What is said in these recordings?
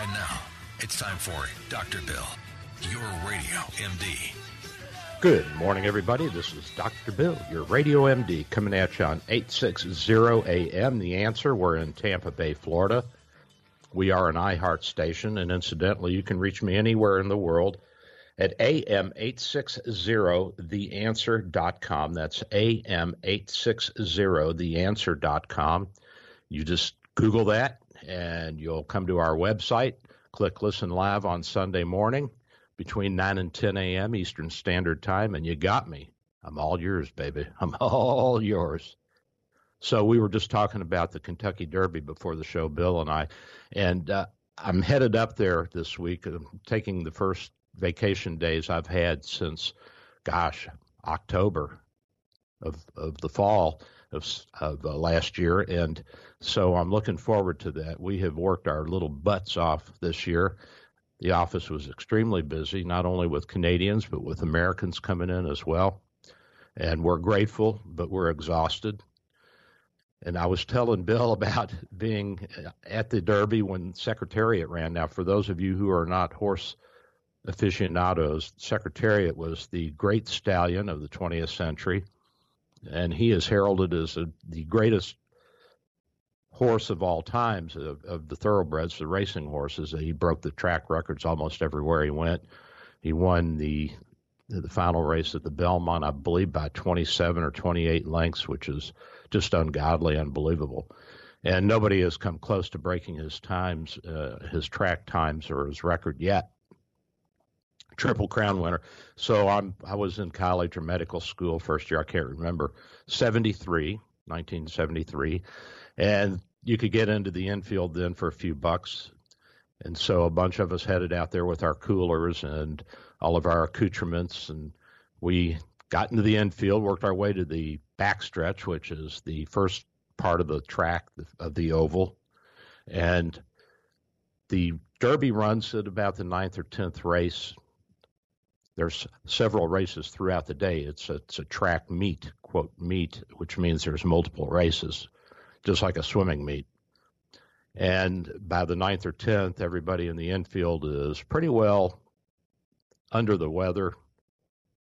And now it's time for Dr. Bill, your radio MD. Good morning, everybody. This is Dr. Bill, your radio MD, coming at you on 860 AM. The answer, we're in Tampa Bay, Florida. We are an iHeart station, and incidentally, you can reach me anywhere in the world at am860theanswer.com. That's am860theanswer.com. You just Google that, and you'll come to our website. Click Listen Live on Sunday morning between 9 and 10 a.m. Eastern Standard Time, and you got me. I'm all yours, baby. I'm all yours. So we were just talking about the Kentucky Derby before the show, Bill and I, and uh, I'm headed up there this week. I'm taking the first vacation days I've had since, gosh, October of of the fall of of uh, last year, and so I'm looking forward to that. We have worked our little butts off this year. The office was extremely busy, not only with Canadians but with Americans coming in as well, and we're grateful, but we're exhausted. And I was telling Bill about being at the Derby when Secretariat ran. Now, for those of you who are not horse aficionados, Secretariat was the great stallion of the 20th century, and he is heralded as a, the greatest horse of all times of, of the thoroughbreds, the racing horses. He broke the track records almost everywhere he went. He won the the final race at the Belmont, I believe, by 27 or 28 lengths, which is just ungodly, unbelievable. And nobody has come close to breaking his times, uh, his track times, or his record yet. Triple Crown winner. So I'm I was in college or medical school first year. I can't remember 73, 1973, and you could get into the infield then for a few bucks. And so a bunch of us headed out there with our coolers and all of our accoutrements, and we got into the infield, worked our way to the backstretch, which is the first part of the track of the oval, and the Derby runs at about the ninth or tenth race. There's several races throughout the day. It's a, it's a track meet, quote meet, which means there's multiple races, just like a swimming meet. And by the ninth or tenth, everybody in the infield is pretty well under the weather,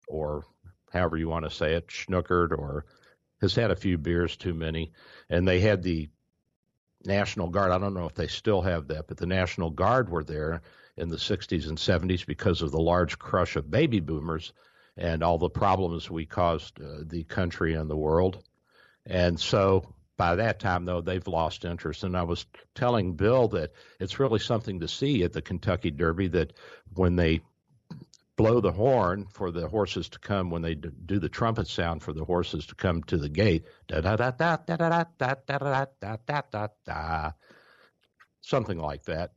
or however you want to say it, schnookered, or has had a few beers too many. And they had the National Guard. I don't know if they still have that, but the National Guard were there in the 60s and 70s because of the large crush of baby boomers and all the problems we caused uh, the country and the world. And so by that time, though, they've lost interest. And I was telling Bill that it's really something to see at the Kentucky Derby that when they blow the horn for the horses to come when they do the trumpet sound for the horses to come to the gate. Da da da da da da da da da da da da da. Something like that.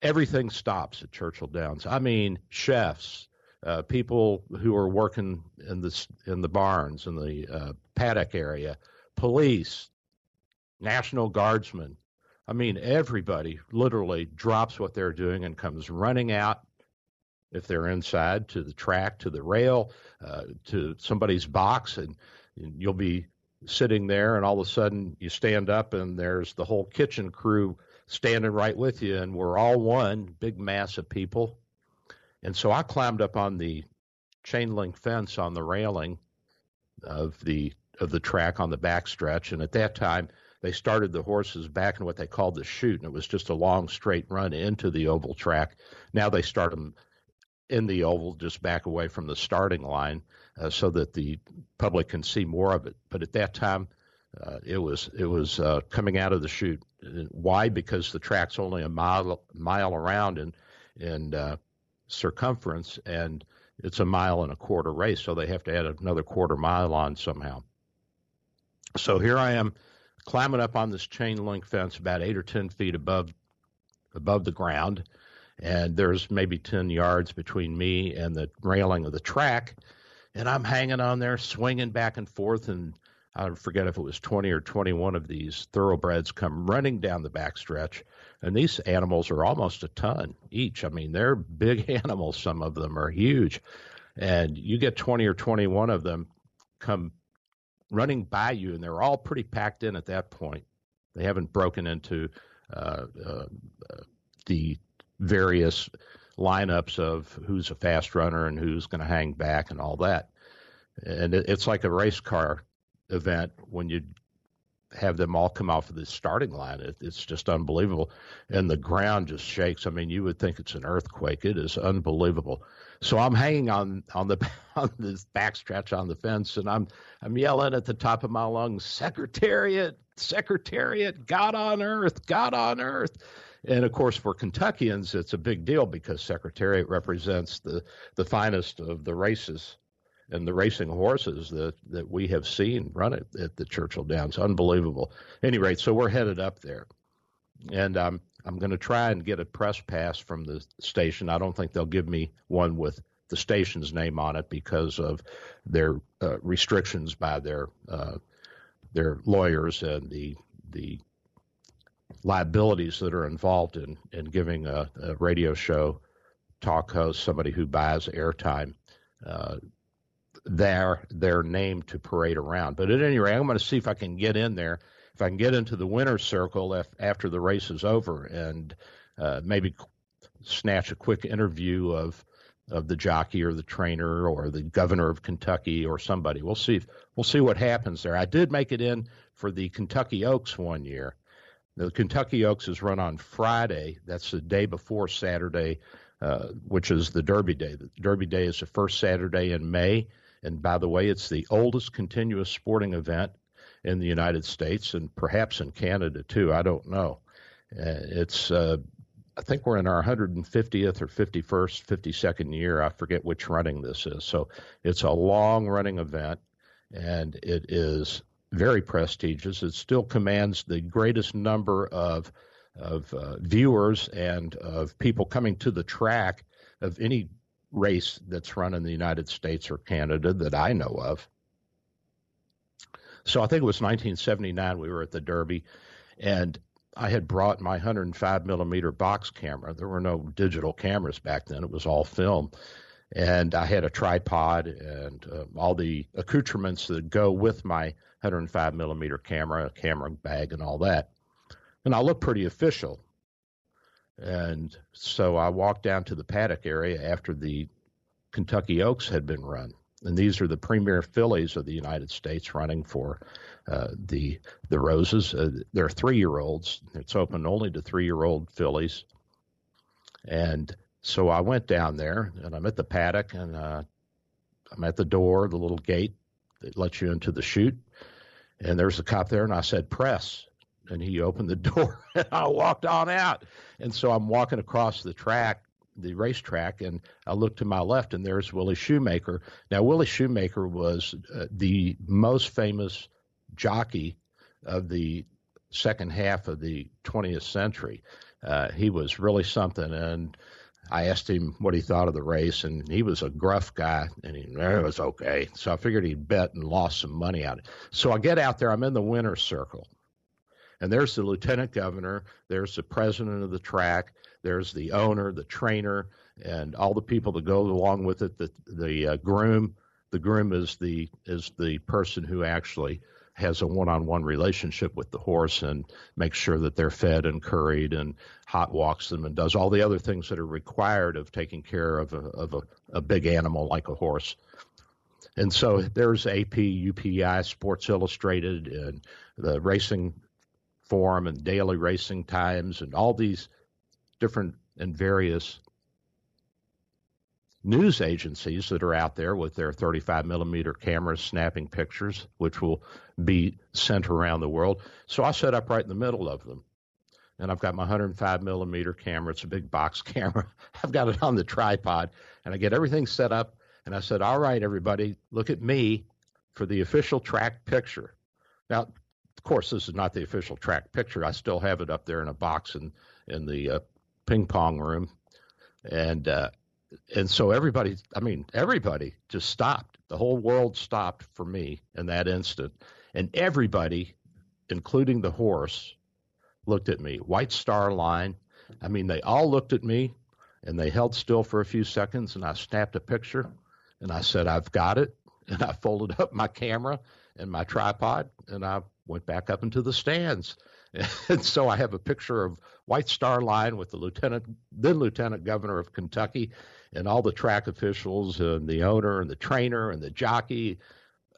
Everything stops at Churchill Downs. I mean, chefs, uh, people who are working in the in the barns in the uh, paddock area, police, National Guardsmen. I mean, everybody literally drops what they're doing and comes running out if they're inside to the track, to the rail, uh, to somebody's box, and, and, you'll be sitting there, and all of a sudden you stand up, and there's the whole kitchen crew standing right with you, and we're all one big mass of people. And so I climbed up on the chain link fence on the railing of the of the track on the back stretch, And at that time, they started the horses back in what they called the chute, and it was just a long straight run into the oval track. Now they start them in the oval, just back away from the starting line, uh, so that the public can see more of it. But at that time, uh, it was it was uh, coming out of the chute. Why? Because the track's only a mile mile around in in uh, circumference, and it's a mile and a quarter race, so they have to add another quarter mile on somehow. So here I am climbing up on this chain link fence about eight or ten feet above above the ground, and there's maybe ten yards between me and the railing of the track, and I'm hanging on there, swinging back and forth, and I forget if it was 20 or 21 of these thoroughbreds come running down the backstretch, and these animals are almost a ton each. I mean, they're big animals. Some of them are huge, and you get 20 or 21 of them come running by you, and they're all pretty packed in at that point. They haven't broken into uh, uh, the various lineups of who's a fast runner and who's going to hang back and all that. And it, it's like a race car event when you have them all come off of the starting line. It, it's just unbelievable. And the ground just shakes. I mean, you would think it's an earthquake. It is unbelievable. So I'm hanging on on the on this backstretch on the fence, and I'm I'm yelling at the top of my lungs, "Secretariat, Secretariat, God on earth, God on earth!" And of course, for Kentuckians, it's a big deal because Secretariat represents the the finest of the races and the racing horses that, that we have seen run it at the Churchill Downs. Unbelievable. Any rate, so we're headed up there. And um, I'm going to try and get a press pass from the station. I don't think they'll give me one with the station's name on it because of their uh, restrictions by their uh, their lawyers and the the liabilities that are involved in in giving a, a radio show talk host somebody who buys airtime uh, their their name to parade around. But at any rate, I'm going to see if I can get in there, if I can get into the winner's circle if, after the race is over, and uh, maybe snatch a quick interview of of the jockey or the trainer or the governor of Kentucky or somebody. We'll see. If, we'll see what happens there. I did make it in for the Kentucky Oaks one year. The Kentucky Oaks is run on Friday. That's the day before Saturday, uh, which is the Derby Day. The Derby Day is the first Saturday in May. And by the way, it's the oldest continuous sporting event in the United States and perhaps in Canada too. I don't know. Uh, it's uh, I think we're in our 150th or 51st, 52nd year. I forget which running this is. So it's a long running event, and it is very prestigious. It still commands the greatest number of of uh, viewers and of people coming to the track of any race that's run in the United States or Canada that I know of. So I think it was 1979 we were at the Derby, and I had brought my 105 millimeter box camera. There were no digital cameras back then; it was all film. And I had a tripod and uh, all the accoutrements that go with my 105 millimeter camera, camera bag, and all that. And I looked pretty official. And so I walked down to the paddock area after the Kentucky Oaks had been run. And these are the premier fillies of the United States running for uh, the the Roses. Uh, they're three year olds. It's open only to three year old fillies. And so I went down there and I'm at the paddock and uh, I'm at the door, the little gate that lets you into the chute. And there's a cop there, and I said, "Press." and he opened the door and I walked on out. And so I'm walking across the track, the racetrack, and I look to my left and there's Willie Shoemaker. Now, Willie Shoemaker was uh, the most famous jockey of the second half of the 20th century. Uh, he was really something. And I asked him what he thought of the race, and he was a gruff guy, and he it was okay. So I figured he'd bet and lost some money on it. So I get out there, I'm in the winner's circle, and there's the lieutenant governor, there's the president of the track, there's the owner, the trainer, and all the people that go along with it. The the uh, groom, the groom is the is the person who actually has a one-on-one relationship with the horse and makes sure that they're fed and curried and hot walks them and does all the other things that are required of taking care of a of a, a big animal like a horse. and so there's AP, UPI, Sports Illustrated, and the Racing Forum, and Daily Racing Times, and all these different and various news agencies that are out there with their 35 millimeter cameras snapping pictures, which will be sent around the world. So I set up right in the middle of them. And I've got my 105 millimeter camera. It's a big box camera. I've got it on the tripod and I get everything set up. And I said, All right, everybody, look at me for the official track picture. Now, of course, this is not the official track picture. I still have it up there in a box in, in the uh, ping pong room. And uh, and so everybody, I mean, everybody just stopped. The whole world stopped for me in that instant. And everybody, including the horse, looked at me. White Star Line. I mean, they all looked at me and they held still for a few seconds and I snapped a picture and I said, I've got it. And I folded up my camera and my tripod and I went back up into the stands. And so I have a picture of White Star Line with the lieutenant, then Lieutenant Governor of Kentucky, and all the track officials and the owner and the trainer and the jockey.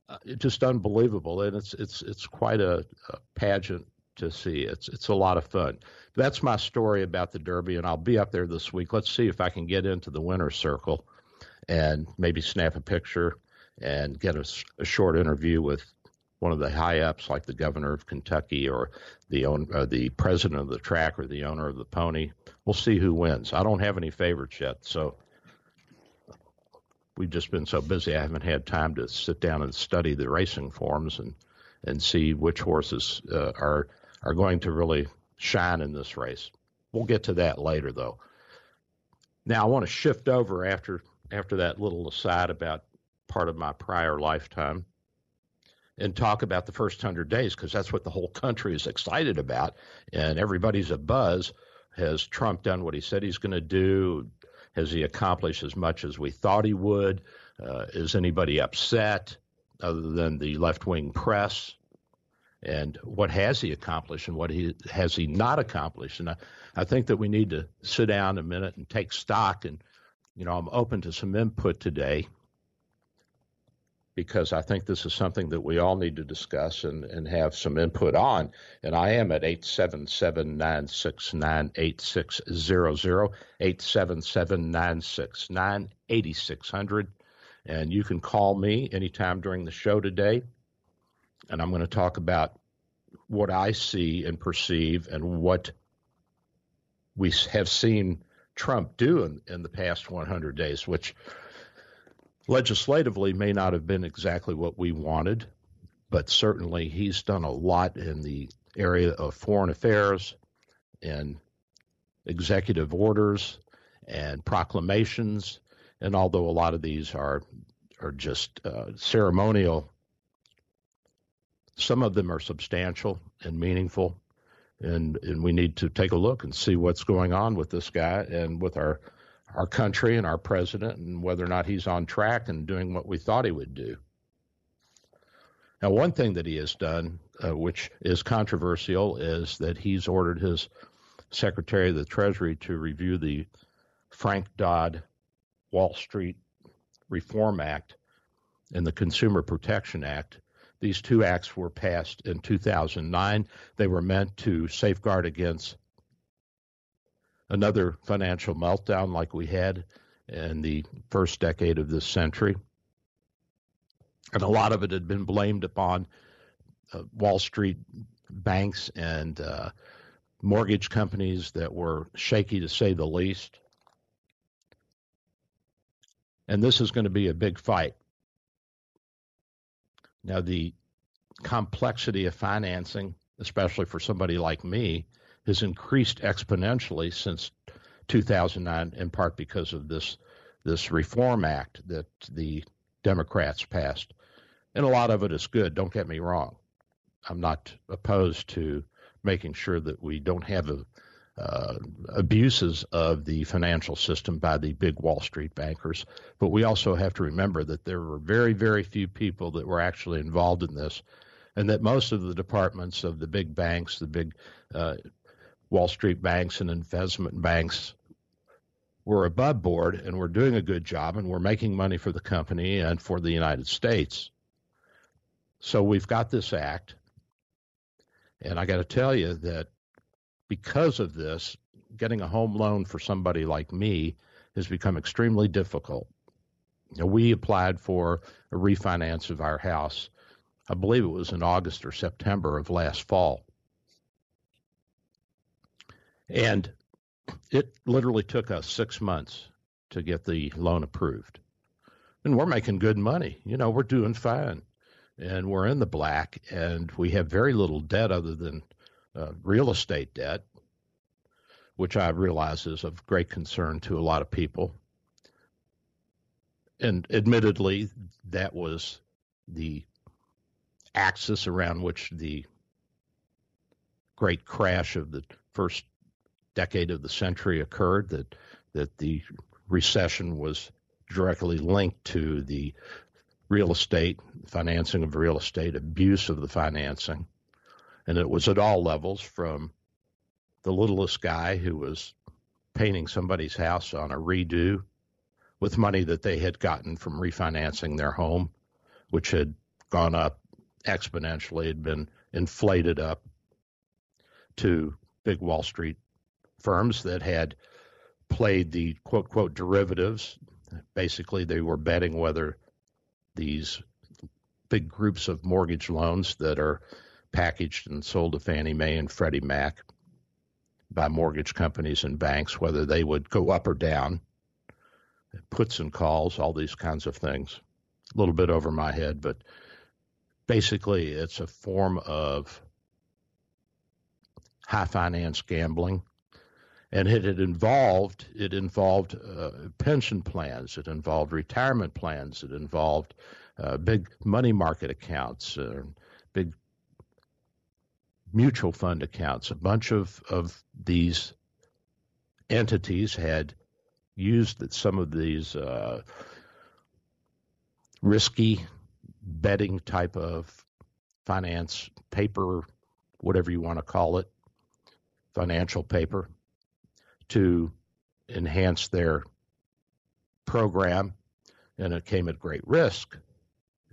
Uh, just unbelievable, and it's it's it's quite a, a pageant to see. It's it's a lot of fun. That's my story about the Derby, and I'll be up there this week. Let's see if I can get into the winner's circle, and maybe snap a picture and get a, a short interview with one of the high ups, like the governor of Kentucky or the own, uh, the president of the track or the owner of the pony. We'll see who wins. I don't have any favorites yet, so we've just been so busy. I haven't had time to sit down and study the racing forms and and see which horses uh, are are going to really shine in this race. We'll get to that later, though. Now I want to shift over after after that little aside about part of my prior lifetime and talk about the first hundred days because that's what the whole country is excited about and everybody's a buzz. Has Trump done what he said he's going to do? Has he accomplished as much as we thought he would? Uh, is anybody upset other than the left wing press? And what has he accomplished and what he has he not accomplished? And I, I think that we need to sit down a minute and take stock. And, you know, I'm open to some input today because I think this is something that we all need to discuss and, and have some input on. And I am at 877 969 8600, 877 969 8600. And you can call me anytime during the show today. And I'm going to talk about what I see and perceive and what we have seen Trump do in, in the past 100 days, which legislatively may not have been exactly what we wanted, but certainly he's done a lot in the area of foreign affairs and executive orders and proclamations. And although a lot of these are are just uh, ceremonial, some of them are substantial and meaningful. And, and we need to take a look and see what's going on with this guy and with our our country and our president and whether or not he's on track and doing what we thought he would do. Now, one thing that he has done, uh, which is controversial, is that he's ordered his Secretary of the Treasury to review the Frank Dodd Wall Street Reform Act and the Consumer Protection Act. These two acts were passed in 2009. They were meant to safeguard against another financial meltdown like we had in the first decade of this century. And a lot of it had been blamed upon uh, Wall Street banks and uh, mortgage companies that were shaky to say the least. And this is going to be a big fight. Now, the complexity of financing, especially for somebody like me, has increased exponentially since 2009, in part because of this this Reform Act that the Democrats passed, and a lot of it is good. Don't get me wrong; I'm not opposed to making sure that we don't have a, uh, abuses of the financial system by the big Wall Street bankers. But we also have to remember that there were very, very few people that were actually involved in this, and that most of the departments of the big banks, the big uh, Wall Street banks and investment banks we're above board and we're doing a good job and we're making money for the company and for the United States. So we've got this act. And I got to tell you that because of this, getting a home loan for somebody like me has become extremely difficult. Know, we applied for a refinance of our house, I believe it was in August or September of last fall. And it literally took us six months to get the loan approved. And we're making good money. You know, we're doing fine. And we're in the black, and we have very little debt other than uh, real estate debt, which I realize is of great concern to a lot of people. And admittedly, that was the axis around which the great crash of the first decade of the century occurred, that that the recession was directly linked to the real estate financing of real estate, abuse of the financing, and it was at all levels from the littlest guy who was painting somebody's house on a redo with money that they had gotten from refinancing their home, which had gone up exponentially, had been inflated up to big Wall Street firms that had played the quote, quote, derivatives. Basically, they were betting whether these big groups of mortgage loans that are packaged and sold to Fannie Mae and Freddie Mac by mortgage companies and banks, whether they would go up or down, puts and calls, all these kinds of things. A little bit over my head, but basically it's a form of high finance gambling and it had involved it involved uh, pension plans, it involved retirement plans, it involved uh, big money market accounts, uh, big mutual fund accounts. A bunch of of these entities had used some of these uh, risky betting type of finance paper, whatever you want to call it, financial paper to enhance their program, and it came at great risk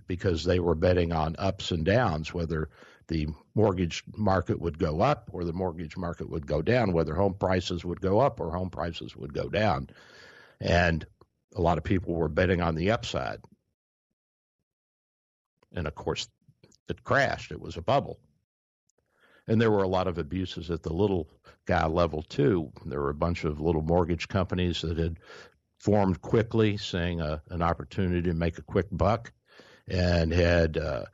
because they were betting on ups and downs, whether the mortgage market would go up or the mortgage market would go down, whether home prices would go up or home prices would go down. And a lot of people were betting on the upside. And of course, it crashed. It was a bubble. And there were a lot of abuses at the little guy level too. There were a bunch of little mortgage companies that had formed quickly, seeing a, an opportunity to make a quick buck, and had uh,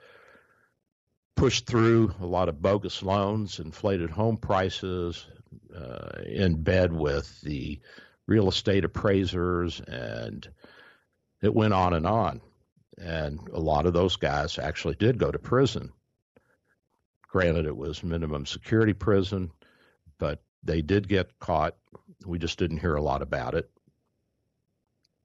pushed through a lot of bogus loans, inflated home prices, uh, in bed with the real estate appraisers, and it went on and on. And a lot of those guys actually did go to prison. Granted, it was minimum security prison, but they did get caught. We just didn't hear a lot about it.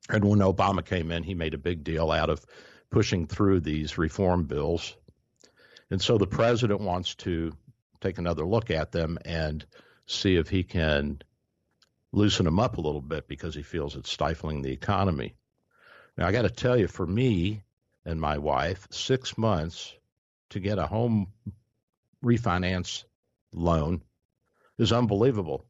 And when Obama came in, he made a big deal out of pushing through these reform bills. And so the president wants to take another look at them and see if he can loosen them up a little bit because he feels it's stifling the economy. Now, I got to tell you, for me and my wife, six months to get a home refinance loan is unbelievable.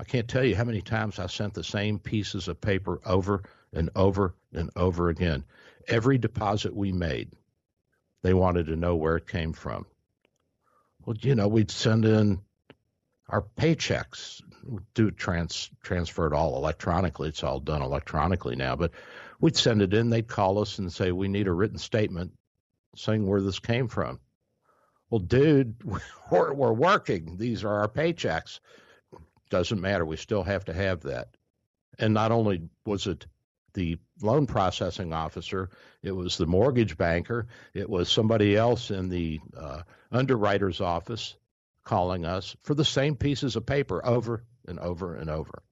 I can't tell you how many times I sent the same pieces of paper over and over and over again. Every deposit we made, they wanted to know where it came from. Well, you know, we'd send in our paychecks, do trans transfer it all electronically. It's all done electronically now, but we'd send it in. They'd call us and say, "We need a written statement saying where this came from." Well, dude, we're, we're working. These are our paychecks. Doesn't matter. We still have to have that. And not only was it the loan processing officer, it was the mortgage banker, it was somebody else in the uh, underwriter's office calling us for the same pieces of paper over and over and over.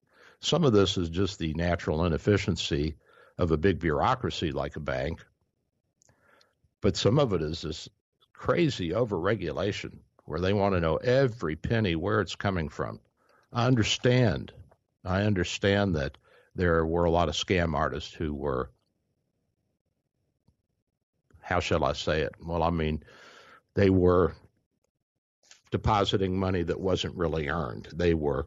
Some of this is just the natural inefficiency of a big bureaucracy like a bank, but some of it is this crazy overregulation where they want to know every penny where it's coming from. I understand. I understand that there were a lot of scam artists who were, how shall I say it? Well, I mean, they were depositing money that wasn't really earned. They were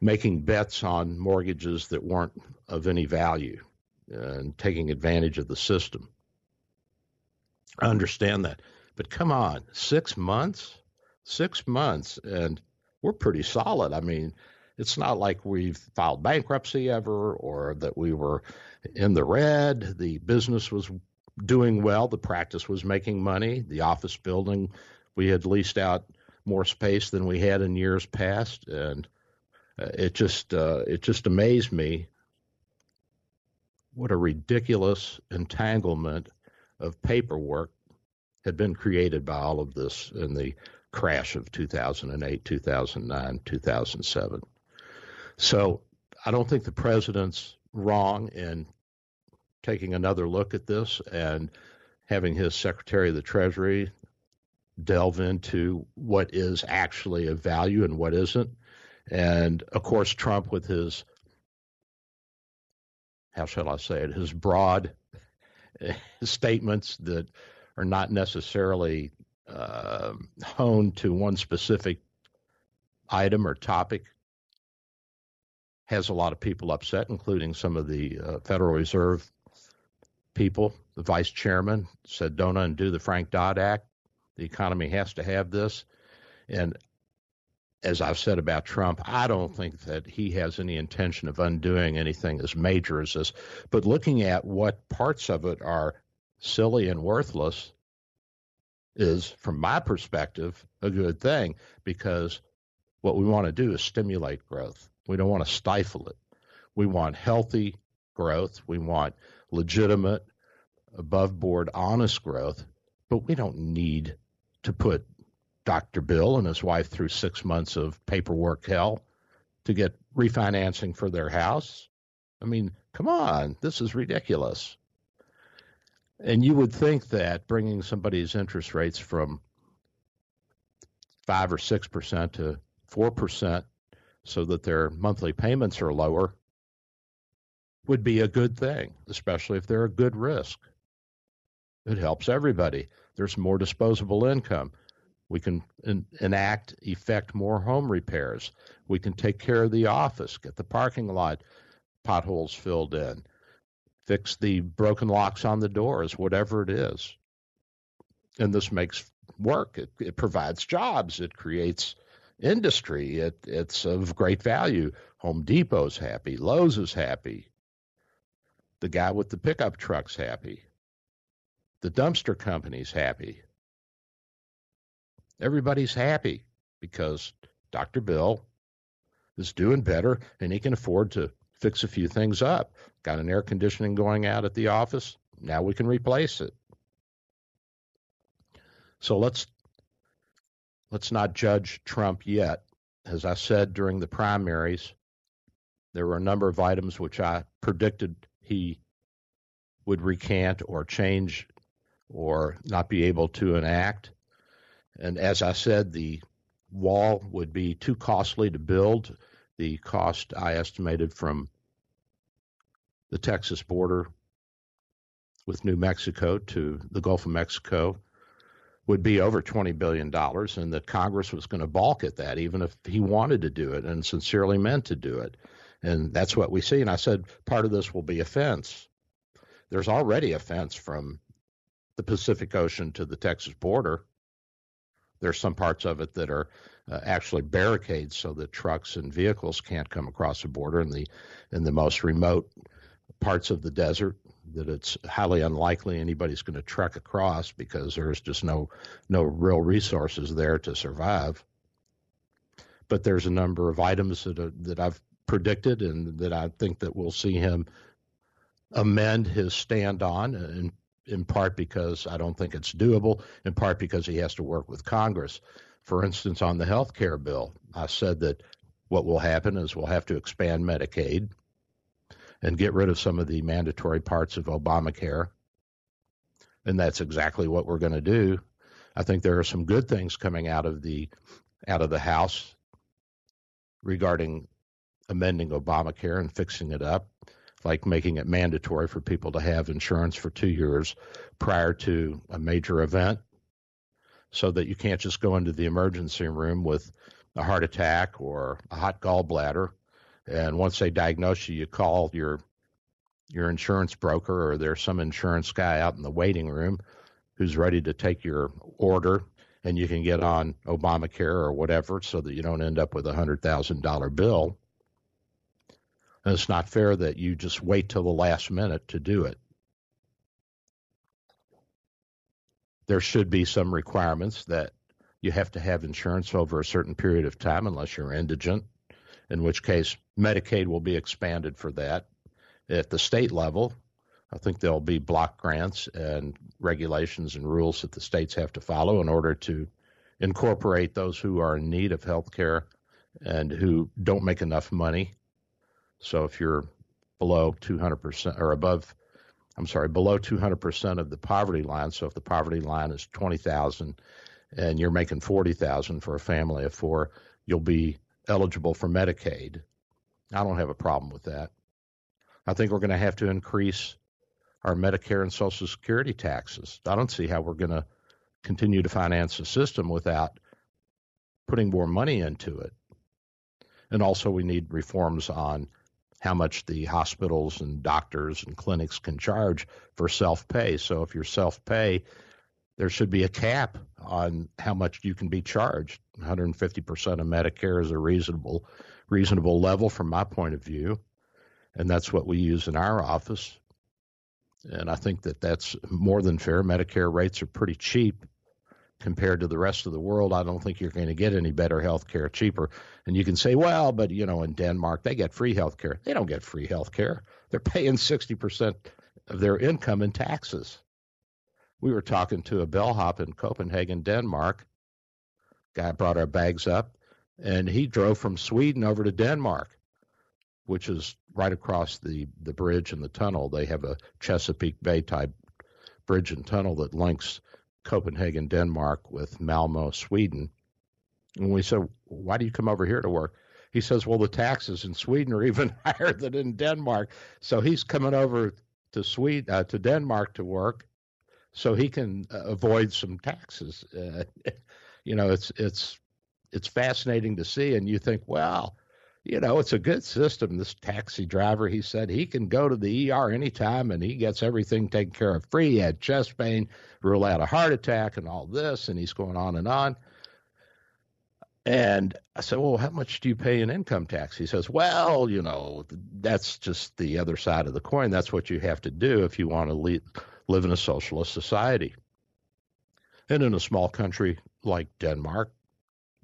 making bets on mortgages that weren't of any value and taking advantage of the system. I understand that. But come on, six months? Six months, and we're pretty solid. I mean, it's not like we've filed bankruptcy ever or that we were in the red. The business was doing well. The practice was making money. The office building, we had leased out more space than we had in years past, and uh, it just uh, it just amazed me what a ridiculous entanglement of paperwork had been created by all of this in the crash of 2008, 2009, 2007. So I don't think the president's wrong in taking another look at this and having his Secretary of the Treasury delve into what is actually of value and what isn't. And of course, Trump, with his, how shall I say it, his broad statements that are not necessarily uh, honed to one specific item or topic, has a lot of people upset, including some of the uh, Federal Reserve people. The vice chairman said, don't undo the Frank Dodd Act. The economy has to have this. And as I've said about Trump, I don't think that he has any intention of undoing anything as major as this. But looking at what parts of it are silly and worthless is, from my perspective, a good thing because what we want to do is stimulate growth. We don't want to stifle it. We want healthy growth. We want legitimate, above board, honest growth, but we don't need to put Dr. Bill and his wife through six months of paperwork hell to get refinancing for their house. I mean, come on, this is ridiculous. And you would think that bringing somebody's interest rates from five or six percent to four percent so that their monthly payments are lower would be a good thing, especially if they're a good risk. It helps everybody. There's more disposable income. We can en- enact, effect more home repairs. We can take care of the office, get the parking lot potholes filled in, fix the broken locks on the doors, whatever it is. And this makes work. It, it provides jobs. It creates industry. It, it's of great value. Home Depot's happy. Lowe's is happy. The guy with the pickup truck's happy. The dumpster company's happy. Everybody's happy because Dr. Bill is doing better and he can afford to fix a few things up. Got an air conditioning going out at the office. Now we can replace it. So let's let's not judge Trump yet. As I said during the primaries, there were a number of items which I predicted he would recant or change or not be able to enact. And as I said, the wall would be too costly to build. The cost I estimated from the Texas border with New Mexico to the Gulf of Mexico would be over $20 billion, and that Congress was going to balk at that, even if he wanted to do it and sincerely meant to do it. And that's what we see. And I said part of this will be a fence. There's already a fence from the Pacific Ocean to the Texas border. There's some parts of it that are uh, actually barricades so that trucks and vehicles can't come across the border in the in the most remote parts of the desert that it's highly unlikely anybody's going to trek across because there's just no no real resources there to survive. But there's a number of items that are, that I've predicted and that I think that we'll see him amend his stand on, in, in part because I don't think it's doable, in part because he has to work with Congress. For instance, on the health care bill, I said that what will happen is we'll have to expand Medicaid and get rid of some of the mandatory parts of Obamacare. And that's exactly what we're going to do. I think there are some good things coming out of the out of the House regarding amending Obamacare and fixing it up. like making it mandatory for people to have insurance for two years prior to a major event so that you can't just go into the emergency room with a heart attack or a hot gallbladder. And once they diagnose you, you call your your insurance broker or there's some insurance guy out in the waiting room who's ready to take your order and you can get on Obamacare or whatever so that you don't end up with a hundred thousand dollar bill. And it's not fair that you just wait till the last minute to do it. There should be some requirements that you have to have insurance over a certain period of time unless you're indigent, in which case Medicaid will be expanded for that. At the state level, I think there'll be block grants and regulations and rules that the states have to follow in order to incorporate those who are in need of health care and who don't make enough money. So if you're below 200% or above, I'm sorry, below 200% of the poverty line. So if the poverty line is 20,000 and you're making 40,000 for a family of four, you'll be eligible for Medicaid. I don't have a problem with that. I think we're going to have to increase our Medicare and Social Security taxes. I don't see how we're going to continue to finance the system without putting more money into it. And also, we need reforms on how much the hospitals and doctors and clinics can charge for self pay. So, if you're self pay, there should be a cap on how much you can be charged. 150% of Medicare is a reasonable reasonable level from my point of view, and that's what we use in our office. And I think that that's more than fair. Medicare rates are pretty cheap compared to the rest of the world. I don't think you're going to get any better health care cheaper. And you can say, well, but you know, in Denmark, they get free health care. They don't get free health care. They're paying 60% of their income in taxes. We were talking to a bellhop in Copenhagen, Denmark. Guy brought our bags up, and he drove from Sweden over to Denmark which is right across the, the bridge and the tunnel. They have a Chesapeake Bay type bridge and tunnel that links Copenhagen, Denmark with Malmo, Sweden. And we said, Why do you come over here to work? He says, Well, the taxes in Sweden are even higher than in Denmark. So he's coming over to Sweden, uh, to Denmark to work so he can uh, avoid some taxes. Uh, you know, it's, it's, it's fascinating to see. And you think, well, you know, it's a good system. This taxi driver, he said, he can go to the ER anytime and he gets everything taken care of free. He had chest pain, rule out a heart attack, and all this, and he's going on and on. And I said, Well, how much do you pay in income tax? He says, Well, you know, that's just the other side of the coin. That's what you have to do if you want to lead, live in a socialist society. And in a small country like Denmark,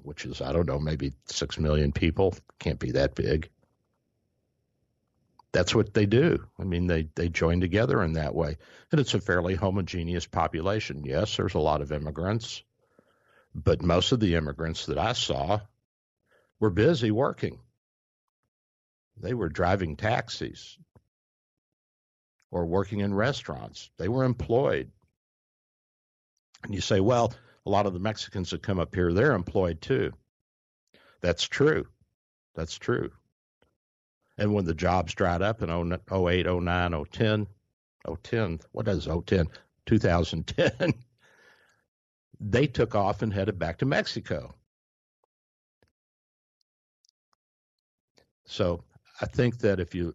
which is, I don't know, maybe six million people. Can't be that big. That's what they do. I mean, they, they join together in that way. And it's a fairly homogeneous population. Yes, there's a lot of immigrants, but most of the immigrants that I saw were busy working. They were driving taxis or working in restaurants. They were employed. And you say, well, a lot of the Mexicans that come up here, they're employed too. That's true. That's true. And when the jobs dried up in 08, 09, 010, 010, what is 010? 2010, they took off and headed back to Mexico. So I think that if you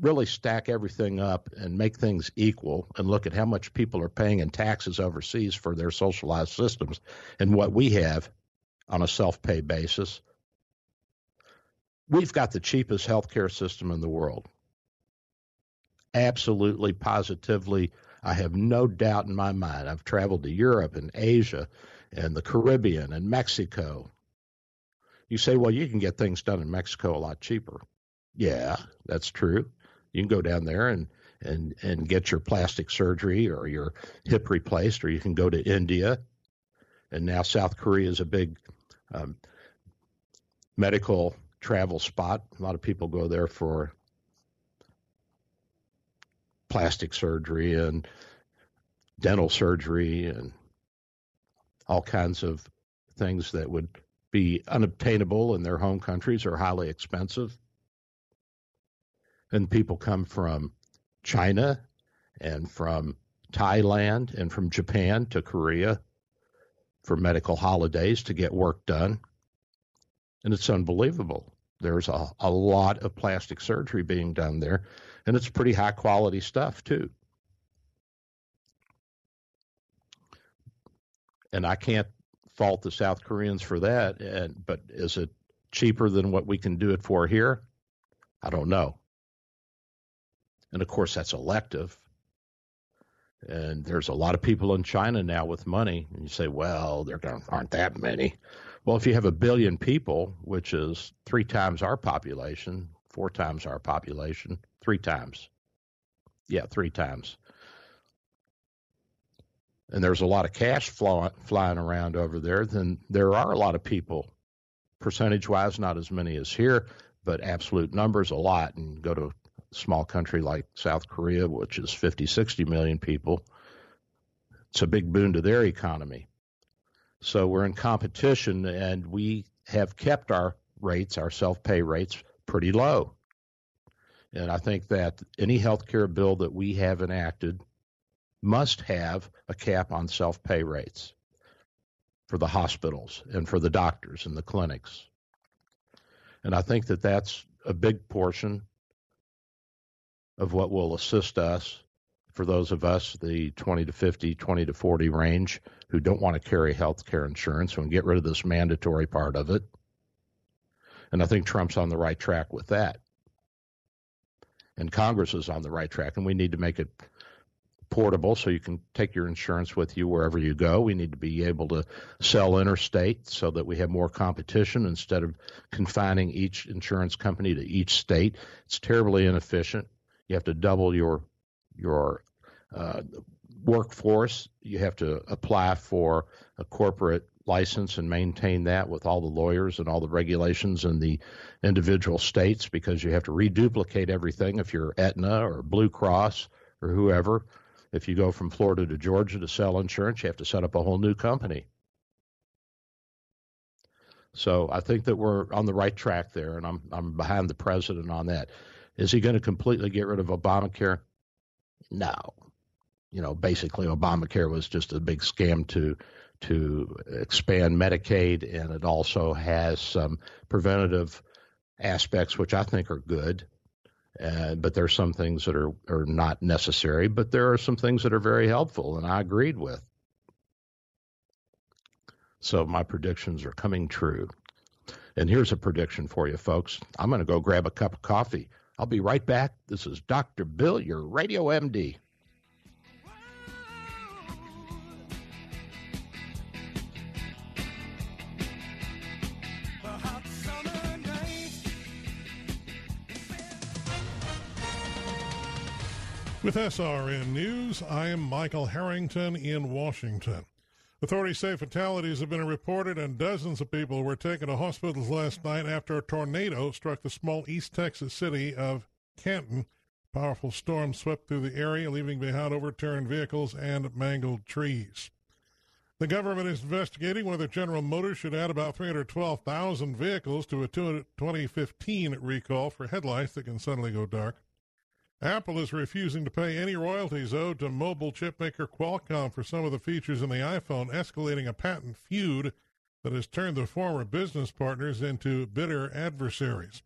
really stack everything up and make things equal and look at how much people are paying in taxes overseas for their socialized systems and what we have on a self pay basis, we've got the cheapest healthcare system in the world. Absolutely, positively. I have no doubt in my mind. I've traveled to Europe and Asia and the Caribbean and Mexico. You say, well, you can get things done in Mexico a lot cheaper. Yeah, that's true. You can go down there and and and get your plastic surgery or your hip replaced, or you can go to India. And now South Korea is a big um, medical travel spot. A lot of people go there for plastic surgery and dental surgery and all kinds of things that would be unobtainable in their home countries or highly expensive. And people come from China and from Thailand and from Japan to Korea for medical holidays to get work done. And it's unbelievable. There's a, a lot of plastic surgery being done there, and it's pretty high quality stuff, too. And I can't fault the South Koreans for that. And but is it cheaper than what we can do it for here? I don't know. And of course, that's elective. And there's a lot of people in China now with money. And you say, well, there aren't that many. Well, if you have a billion people, which is three times our population, four times our population, three times. Yeah, three times. And there's a lot of cash fly, flying around over there, then there are a lot of people. Percentage wise, not as many as here, but absolute numbers, a lot. And go to small country like South Korea, which is 50, 60 million people, it's a big boon to their economy. So we're in competition, and we have kept our rates, our self pay rates, pretty low. And I think that any health care bill that we have enacted must have a cap on self pay rates for the hospitals and for the doctors and the clinics. And I think that that's a big portion of what will assist us for those of us, the 20 to 50, 20 to 40 range, who don't want to carry health care insurance and get rid of this mandatory part of it. And I think Trump's on the right track with that. And Congress is on the right track, and we need to make it portable so you can take your insurance with you wherever you go. We need to be able to sell interstate so that we have more competition instead of confining each insurance company to each state. It's terribly inefficient. You have to double your your uh, workforce. You have to apply for a corporate license and maintain that with all the lawyers and all the regulations in the individual states because you have to reduplicate everything if you're Aetna or Blue Cross or whoever. If you go from Florida to Georgia to sell insurance, you have to set up a whole new company. So I think that we're on the right track there, and I'm I'm behind the president on that. Is he going to completely get rid of Obamacare? No. You know, basically Obamacare was just a big scam to to expand Medicaid, and it also has some preventative aspects which I think are good. Uh, but there are some things that are, are not necessary, but there are some things that are very helpful, and I agreed with. So my predictions are coming true. And here's a prediction for you, folks. I'm going to go grab a cup of coffee. I'll be right back. This is Dr. Bill, your radio MD. With SRN News, I am Michael Harrington in Washington. Authorities say fatalities have been reported and dozens of people were taken to hospitals last night after a tornado struck the small East Texas city of Canton. Powerful storm swept through the area, leaving behind overturned vehicles and mangled trees. The government is investigating whether General Motors should add about 312,000 vehicles to a 2015 recall for headlights that can suddenly go dark. Apple is refusing to pay any royalties owed to mobile chipmaker Qualcomm for some of the features in the iPhone, escalating a patent feud that has turned the former business partners into bitter adversaries.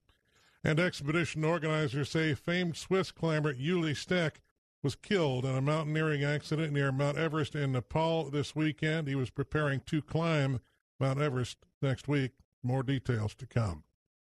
And expedition organizers say famed Swiss climber Ueli Steck was killed in a mountaineering accident near Mount Everest in Nepal this weekend. He was preparing to climb Mount Everest next week. More details to come.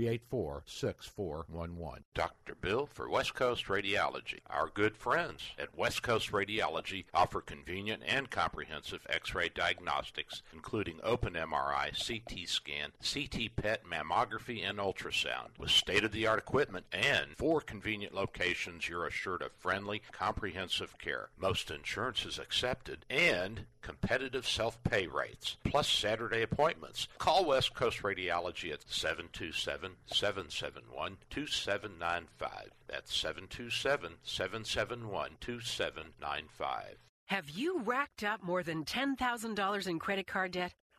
384 6411. Dr. Bill for West Coast Radiology. Our good friends at West Coast Radiology offer convenient and comprehensive x ray diagnostics, including open MRI, CT scan, CT PET, mammography, and ultrasound. With state of the art equipment and four convenient locations, you're assured of friendly, comprehensive care. Most insurance is accepted and competitive self pay rates, plus Saturday appointments. Call West Coast Radiology at 727 771 2795. That's 727 771 2795. Have you racked up more than $10,000 in credit card debt?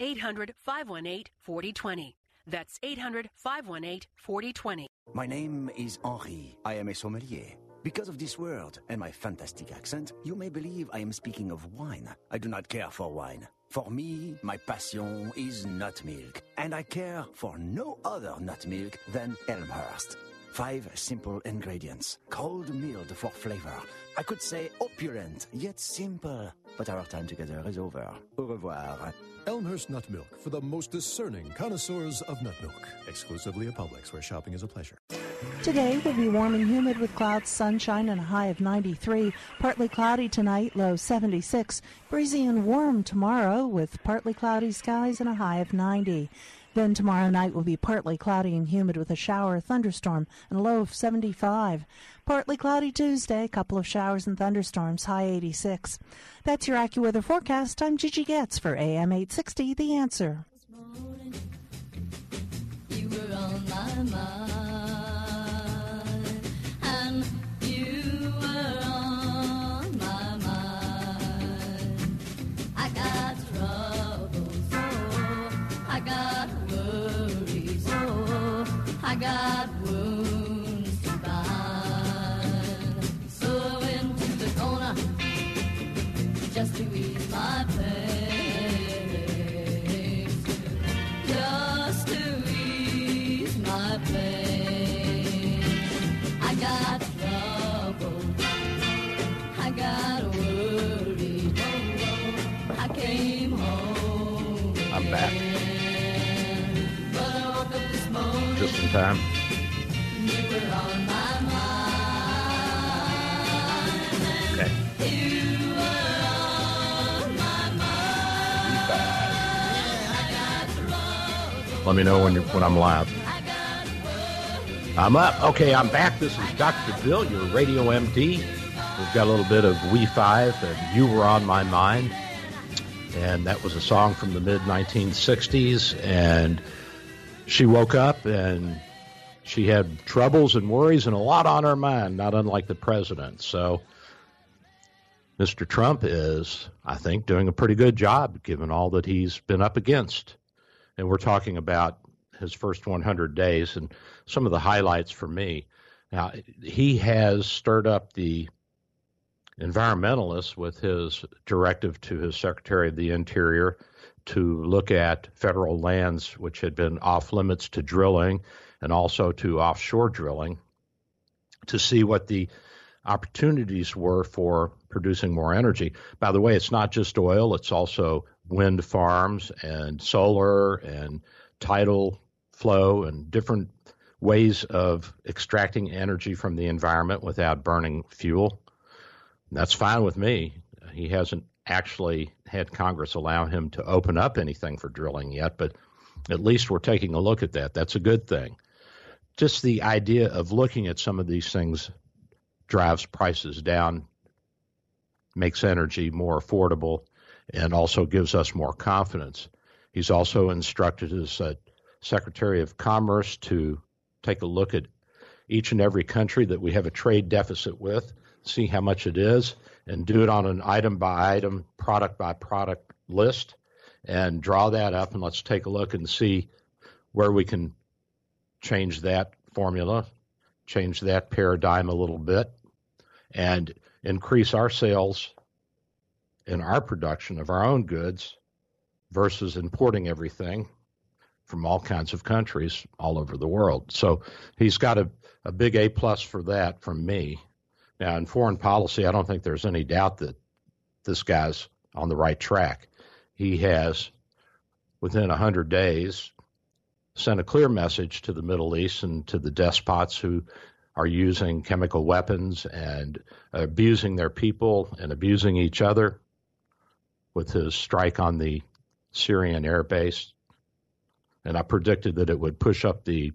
800 518 4020. That's 800 518 4020. My name is Henri. I am a sommelier. Because of this word and my fantastic accent, you may believe I am speaking of wine. I do not care for wine. For me, my passion is nut milk, and I care for no other nut milk than Elmhurst. Five simple ingredients, cold milled for flavor. I could say opulent, yet simple. But our time together is over. Au revoir. Elmhurst Nut Milk for the most discerning connoisseurs of nut milk. Exclusively at Publix, where shopping is a pleasure. Today will be warm and humid with clouds, sunshine, and a high of 93. Partly cloudy tonight, low 76. Breezy and warm tomorrow with partly cloudy skies and a high of 90. Then tomorrow night will be partly cloudy and humid with a shower, thunderstorm, and a low of 75. Partly cloudy Tuesday, a couple of showers and thunderstorms, high 86. That's your AccuWeather forecast. I'm Gigi Getz for AM 860, The Answer. Just to ease my pain. Time. You. You. Let me know when, you're, when I'm live. I'm up. Okay, I'm back. This is Dr. Bill, your radio MD. We've got a little bit of We Five and You Were on My Mind. And that was a song from the mid 1960s. And she woke up and she had troubles and worries and a lot on her mind, not unlike the president. So Mr. Trump is, I think, doing a pretty good job given all that he's been up against. And we're talking about his first 100 days and some of the highlights for me. Now, he has stirred up the environmentalists with his directive to his Secretary of the Interior to look at federal lands which had been off limits to drilling and also to offshore drilling to see what the opportunities were for producing more energy. By the way, it's not just oil, it's also wind farms and solar and tidal flow and different ways of extracting energy from the environment without burning fuel. That's fine with me. He hasn't actually had Congress allow him to open up anything for drilling yet, but at least we're taking a look at that. That's a good thing. Just the idea of looking at some of these things drives prices down, makes energy more affordable, and also gives us more confidence. He's also instructed his uh, Secretary of Commerce to take a look at each and every country that we have a trade deficit with, see how much it is, and do it on an item by item, product by product list, and draw that up. And let's take a look and see where we can change that formula, change that paradigm a little bit, and increase our sales and our production of our own goods versus importing everything from all kinds of countries all over the world. So he's got a, a big A plus for that from me. Now in foreign policy, I don't think there's any doubt that this guy's on the right track. He has, within a hundred days, sent a clear message to the Middle East and to the despots who are using chemical weapons and abusing their people and abusing each other with his strike on the Syrian air base. And I predicted that it would push up the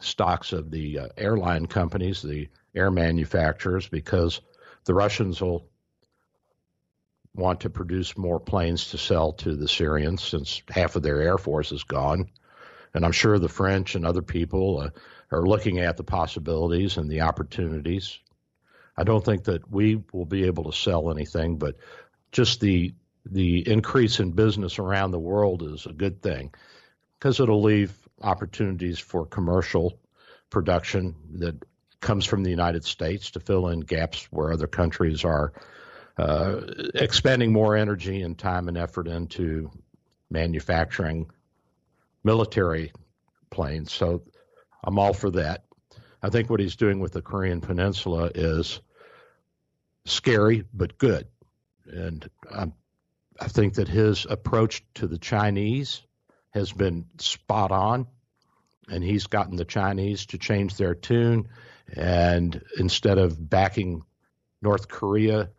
stocks of the uh, airline companies, the air manufacturers, because the Russians will want to produce more planes to sell to the Syrians since half of their air force is gone. And I'm sure the French and other people uh, are looking at the possibilities and the opportunities. I don't think that we will be able to sell anything, but just the the increase in business around the world is a good thing because it'll leave opportunities for commercial production that comes from the United States to fill in gaps where other countries are uh, expending more energy and time and effort into manufacturing military planes. So I'm all for that. I think what he's doing with the Korean Peninsula is scary but good, and I'm, I think that his approach to the Chinese has been spot on, and he's gotten the Chinese to change their tune, and instead of backing North Korea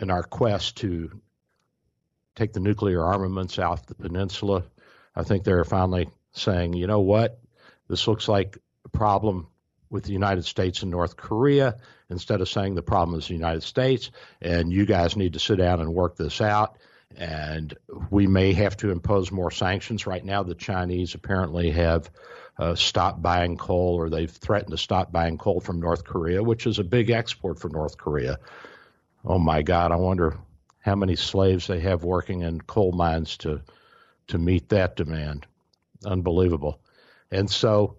in our quest to take the nuclear armaments off the peninsula, I think they're finally saying, you know what, this looks like a problem with the United States and North Korea instead of saying the problem is the United States and you guys need to sit down and work this out. And we may have to impose more sanctions. Right now, the Chinese apparently have uh, stopped buying coal or they've threatened to stop buying coal from North Korea, which is a big export for North Korea. Oh my God, I wonder how many slaves they have working in coal mines to to meet that demand. Unbelievable. And so,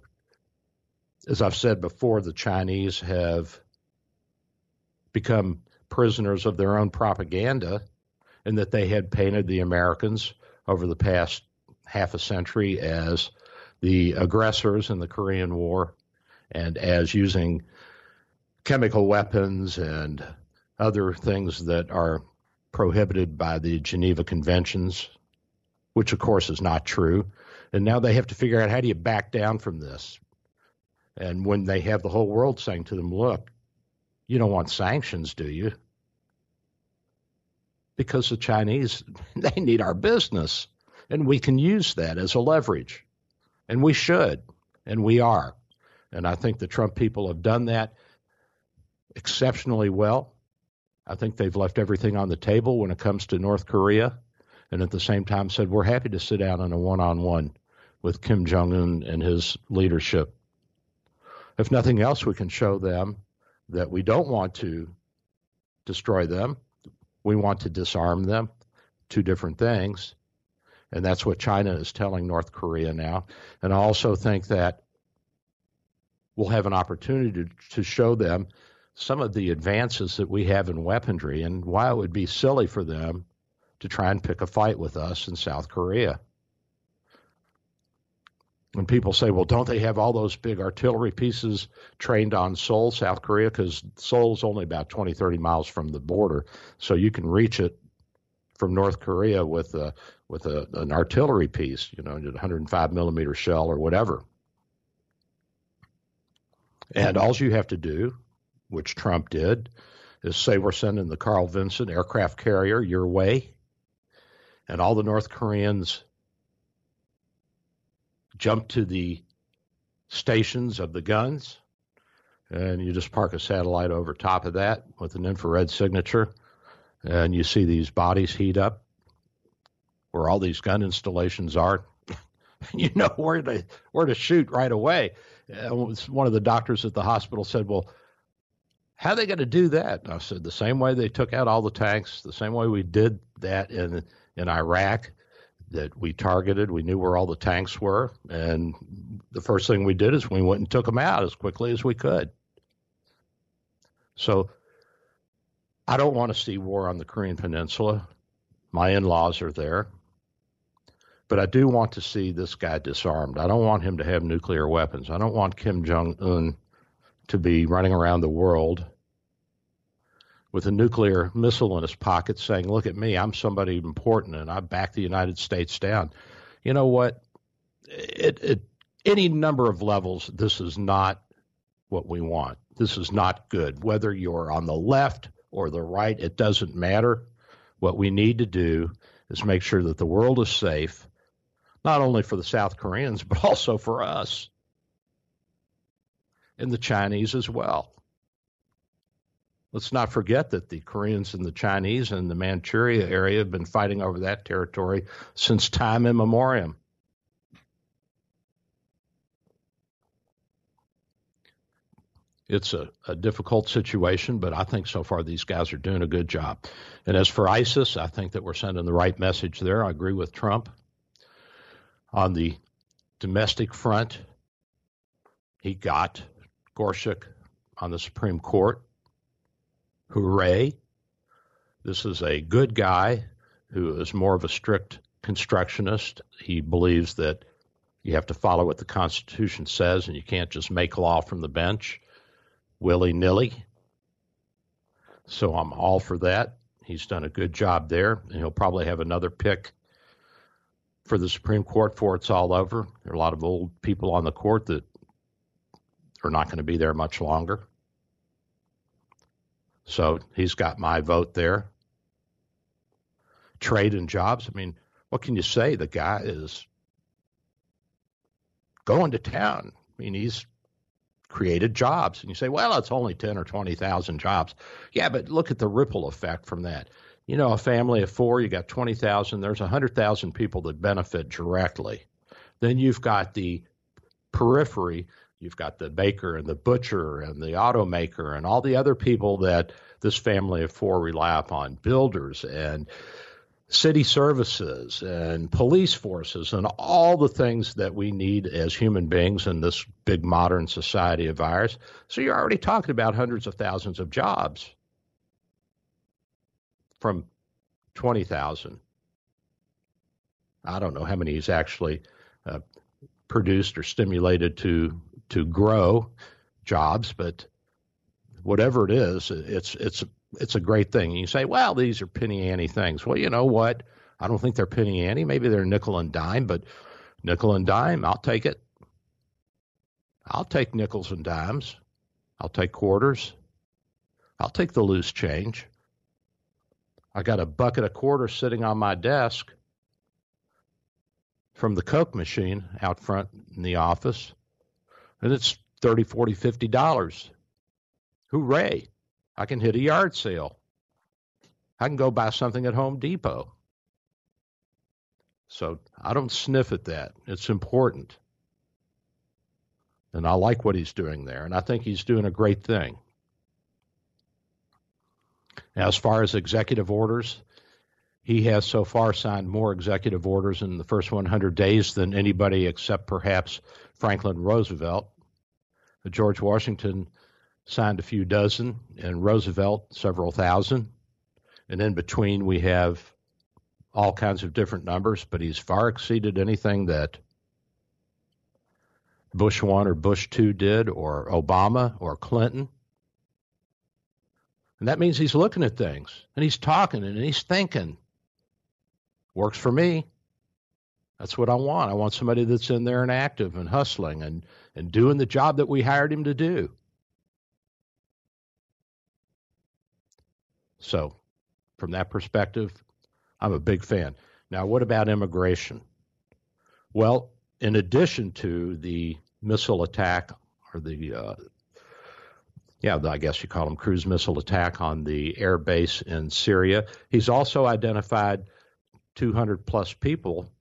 as I've said before, the Chinese have become prisoners of their own propaganda, and that they had painted the Americans over the past half a century as the aggressors in the Korean War and as using chemical weapons and other things that are prohibited by the Geneva Conventions, which of course is not true. And now they have to figure out how do you back down from this? And when they have the whole world saying to them, look, you don't want sanctions, do you? Because the Chinese, they need our business. And we can use that as a leverage. And we should. And we are. And I think the Trump people have done that exceptionally well. I think they've left everything on the table when it comes to North Korea, and at the same time said, We're happy to sit down in a one on one with Kim Jong un and his leadership. If nothing else, we can show them that we don't want to destroy them, we want to disarm them. Two different things. And that's what China is telling North Korea now. And I also think that we'll have an opportunity to, to show them some of the advances that we have in weaponry and why it would be silly for them to try and pick a fight with us in South Korea. When people say, well, don't they have all those big artillery pieces trained on Seoul, South Korea? Because Seoul's only about 20, 30 miles from the border. So you can reach it from North Korea with a, with a, an artillery piece, you know, a 105 millimeter shell or whatever. And all you have to do which Trump did, is say we're sending the Carl Vinson aircraft carrier your way, and all the North Koreans jump to the stations of the guns, and you just park a satellite over top of that with an infrared signature, and you see these bodies heat up where all these gun installations are. you know where to where to shoot right away. Uh, one of the doctors at the hospital said, "Well, how are they going to do that?" And I said, "The same way they took out all the tanks, the same way we did that in in Iraq." That we targeted, we knew where all the tanks were, and the first thing we did is we went and took them out as quickly as we could. So I don't want to see war on the Korean Peninsula. My in laws are there. But I do want to see this guy disarmed. I don't want him to have nuclear weapons. I don't want Kim Jong un to be running around the world with a nuclear missile in his pocket saying, Look at me, I'm somebody important and I back the United States down. You know what? It, it, any number of levels, this is not what we want. This is not good. Whether you're on the left or the right, it doesn't matter. What we need to do is make sure that the world is safe, not only for the South Koreans, but also for us and the Chinese as well. Let's not forget that the Koreans and the Chinese and the Manchuria area have been fighting over that territory since time immemorial. it's a, a, difficult situation, but I think so far these guys are doing a good job. And as for ISIS, I think that we're sending the right message there. I agree with Trump. On the domestic front, he got Gorsuch on the Supreme Court. Hooray. This is a good guy who is more of a strict constructionist. He believes that you have to follow what the Constitution says and you can't just make law from the bench willy nilly. So I'm all for that. He's done a good job there, and he'll probably have another pick for the Supreme Court before it's all over. There are a lot of old people on the court that are not going to be there much longer. So he's got my vote there. Trade and jobs. I mean, what can you say? The guy is going to town. I mean, he's created jobs. And you say, well, it's only 10 or 20,000 jobs. Yeah, but look at the ripple effect from that. You know, a family of four, you got 20,000, there's 100,000 people that benefit directly. Then you've got the periphery, you've got the baker and the butcher and the automaker and all the other people that this family of four rely upon, builders and city services and police forces and all the things that we need as human beings in this big modern society of ours. So you're already talking about hundreds of thousands of jobs from 20,000. I don't know how many he's actually uh, produced or stimulated to to grow jobs, but whatever it is, it's it's it's a great thing. And you say, well, these are penny ante things. Well, you know what? I don't think they're penny ante. Maybe they're nickel and dime, but nickel and dime, I'll take it. I'll take nickels and dimes. I'll take quarters. I'll take the loose change. I got a bucket of quarters sitting on my desk from the Coke machine out front in the office, and it's thirty, forty, fifty dollars. Hooray! I can hit a yard sale. I can go buy something at Home Depot. So I don't sniff at that. It's important. And I like what he's doing there. And I think he's doing a great thing. As far as executive orders, he has so far signed more executive orders in the first 100 days than anybody except perhaps Franklin Roosevelt. Uh, George Washington signed a few dozen, and Roosevelt several thousand. And in between, we have all kinds of different numbers, but he's far exceeded anything that Bush 1 or Bush 2 did, or Obama or Clinton. And that means he's looking at things and he's talking and he's thinking. Works for me. That's what I want. I want somebody that's in there and active and hustling and, and doing the job that we hired him to do. So, from that perspective, I'm a big fan. Now, what about immigration? Well, in addition to the missile attack or the uh, yeah, I guess you call them cruise missile attack on the air base in Syria. He's also identified 200 plus people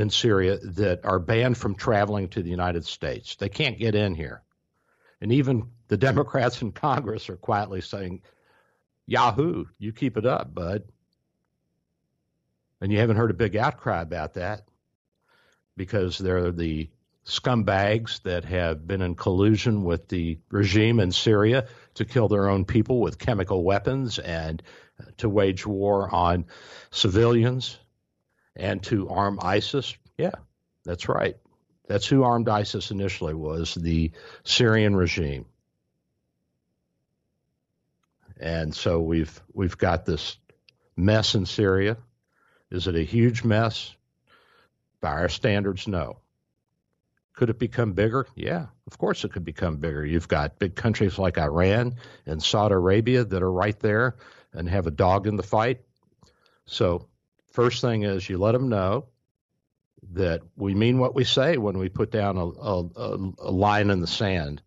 in Syria that are banned from traveling to the United States. They can't get in here. And even the Democrats in Congress are quietly saying, Yahoo, you keep it up, bud. And you haven't heard a big outcry about that because they're the scumbags that have been in collusion with the regime in Syria to kill their own people with chemical weapons and to wage war on civilians and to arm ISIS. Yeah, that's right. That's who armed ISIS initially was the Syrian regime. And so we've we've got this mess in Syria. Is it a huge mess? By our standards, no. Could it become bigger? Yeah, of course it could become bigger. You've got big countries like Iran and Saudi Arabia that are right there and have a dog in the fight. So, first thing is you let them know that we mean what we say when we put down a, a, a line in the sand.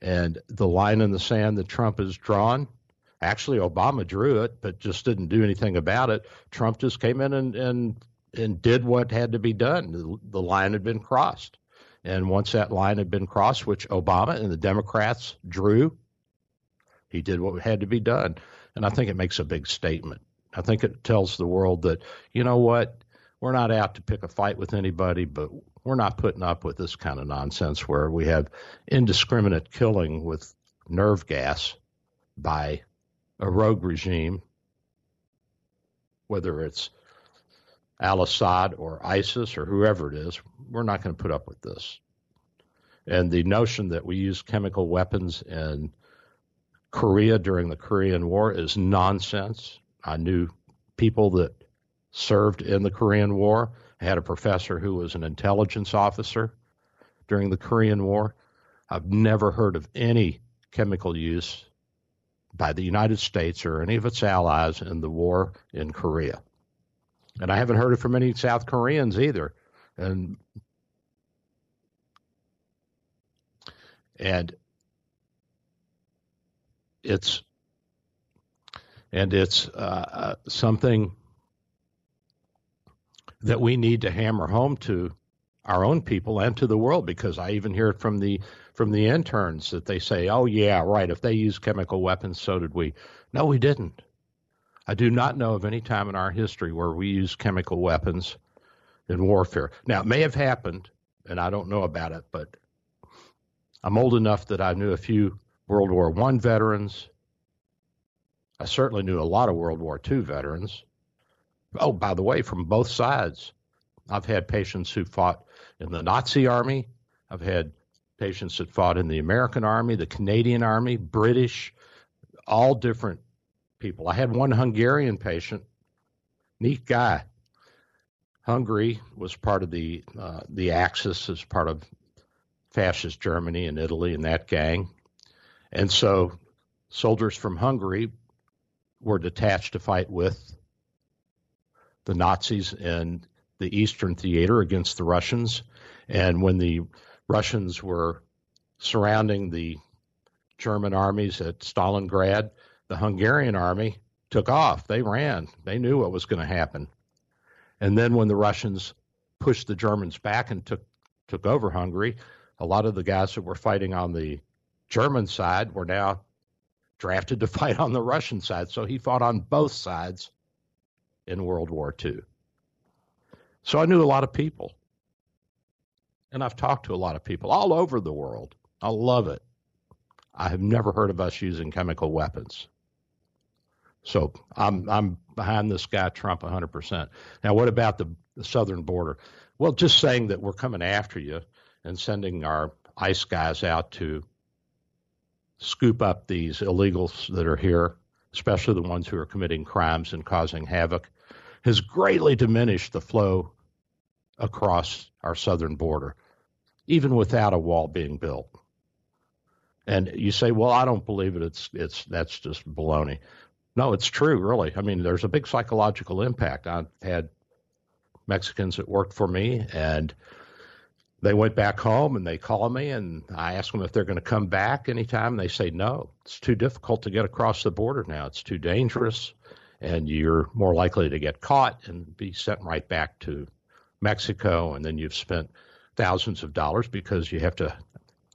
And the line in the sand that Trump has drawn, actually Obama drew it, but just didn't do anything about it. Trump just came in and, and and did what had to be done. The, the line had been crossed. And once that line had been crossed, which Obama and the Democrats drew, he did what had to be done. And I think it makes a big statement. I think it tells the world that, you know what, we're not out to pick a fight with anybody, but we're not putting up with this kind of nonsense where we have indiscriminate killing with nerve gas by a rogue regime, whether it's al Assad or ISIS or whoever it is, we're not going to put up with this. And the notion that we use chemical weapons in Korea during the Korean War is nonsense. I knew people that served in the Korean War. I had a professor who was an intelligence officer during the Korean War. I've never heard of any chemical use by the United States or any of its allies in the war in Korea. And I haven't heard it from any South Koreans either. And and it's and it's uh, something that we need to hammer home to our own people and to the world because I even hear it from the from the interns that they say, "Oh yeah, right, if they use chemical weapons, so did we." No, we didn't. I do not know of any time in our history where we used chemical weapons in warfare. Now, it may have happened, and I don't know about it, but I'm old enough that I knew a few World War One veterans. I certainly knew a lot of World War II veterans. Oh, by the way, from both sides. I've had patients who fought in the Nazi army. I've had patients that fought in the American army, the Canadian army, British, all different people. I had one Hungarian patient, neat guy. Hungary was part of the uh, the Axis as part of fascist Germany and Italy and that gang, and so soldiers from Hungary were detached to fight with the Nazis in the Eastern Theater against the Russians, and when the Russians were surrounding the German armies at Stalingrad, the Hungarian army took off. They ran. They knew what was going to happen. And then when the Russians pushed the Germans back and took took over Hungary, a lot of the guys that were fighting on the German side were now drafted to fight on the Russian side. So he fought on both sides in World War II. So I knew a lot of people. And I've talked to a lot of people all over the world. I love it. I have never heard of us using chemical weapons. So I'm I'm behind this guy Trump 100%. Now, what about the, the southern border? Well, just saying that we're coming after you and sending our ICE guys out to scoop up these illegals that are here, especially the ones who are committing crimes and causing havoc, has greatly diminished the flow across our southern border, even without a wall being built. And you say, "Well, I don't believe it. It's it's that's just baloney." No, it's true, really. I mean, there's a big psychological impact. I've had Mexicans that worked for me, and they went back home and they call me and I ask them if they're going to come back anytime. They say no. It's too difficult to get across the border now. It's too dangerous, and you're more likely to get caught and be sent right back to Mexico. And then you've spent thousands of dollars because you have to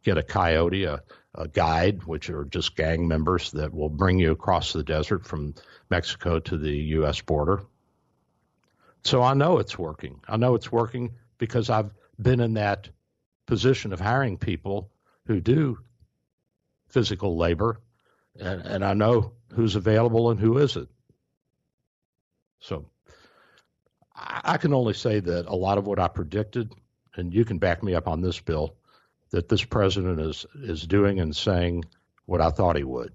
get a coyote, a, a guide, which are just gang members that will bring you across the desert from Mexico to the U.S. border. So I know it's working. I know it's working because I've been in that position of hiring people who do physical labor, and, and I know who's available and who isn't. So I, I can only say that a lot of what I predicted, and you can back me up on this, Bill, that this president is is doing and saying what I thought he would.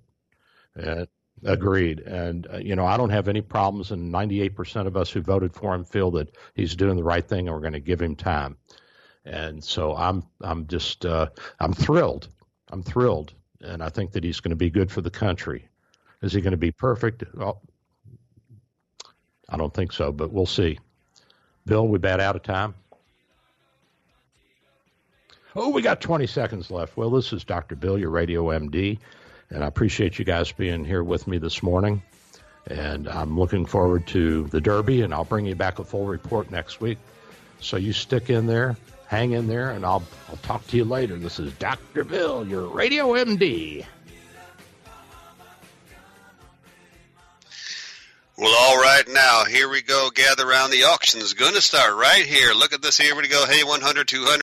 And agreed. And uh, you know, I don't have any problems, and 98% of us who voted for him feel that he's doing the right thing, and we're going to give him time and so I'm I'm just uh, I'm thrilled. I'm thrilled, and I think that he's going to be good for the country. Is he going to be perfect? Well, I don't think so, but we'll see. Bill, we bat out of time. Oh, we got 20 seconds left. Well, this is Dr. Bill, your radio MD, and I appreciate you guys being here with me this morning. And I'm looking forward to the Derby, and I'll bring you back a full report next week. So you stick in there hang in there, and I'll I'll talk to you later. This is Dr. Bill, your radio MD. Well, all right, now here we go. Gather around. The auction's going to start right here. Look at this. Here we go. Hey, 100, 200.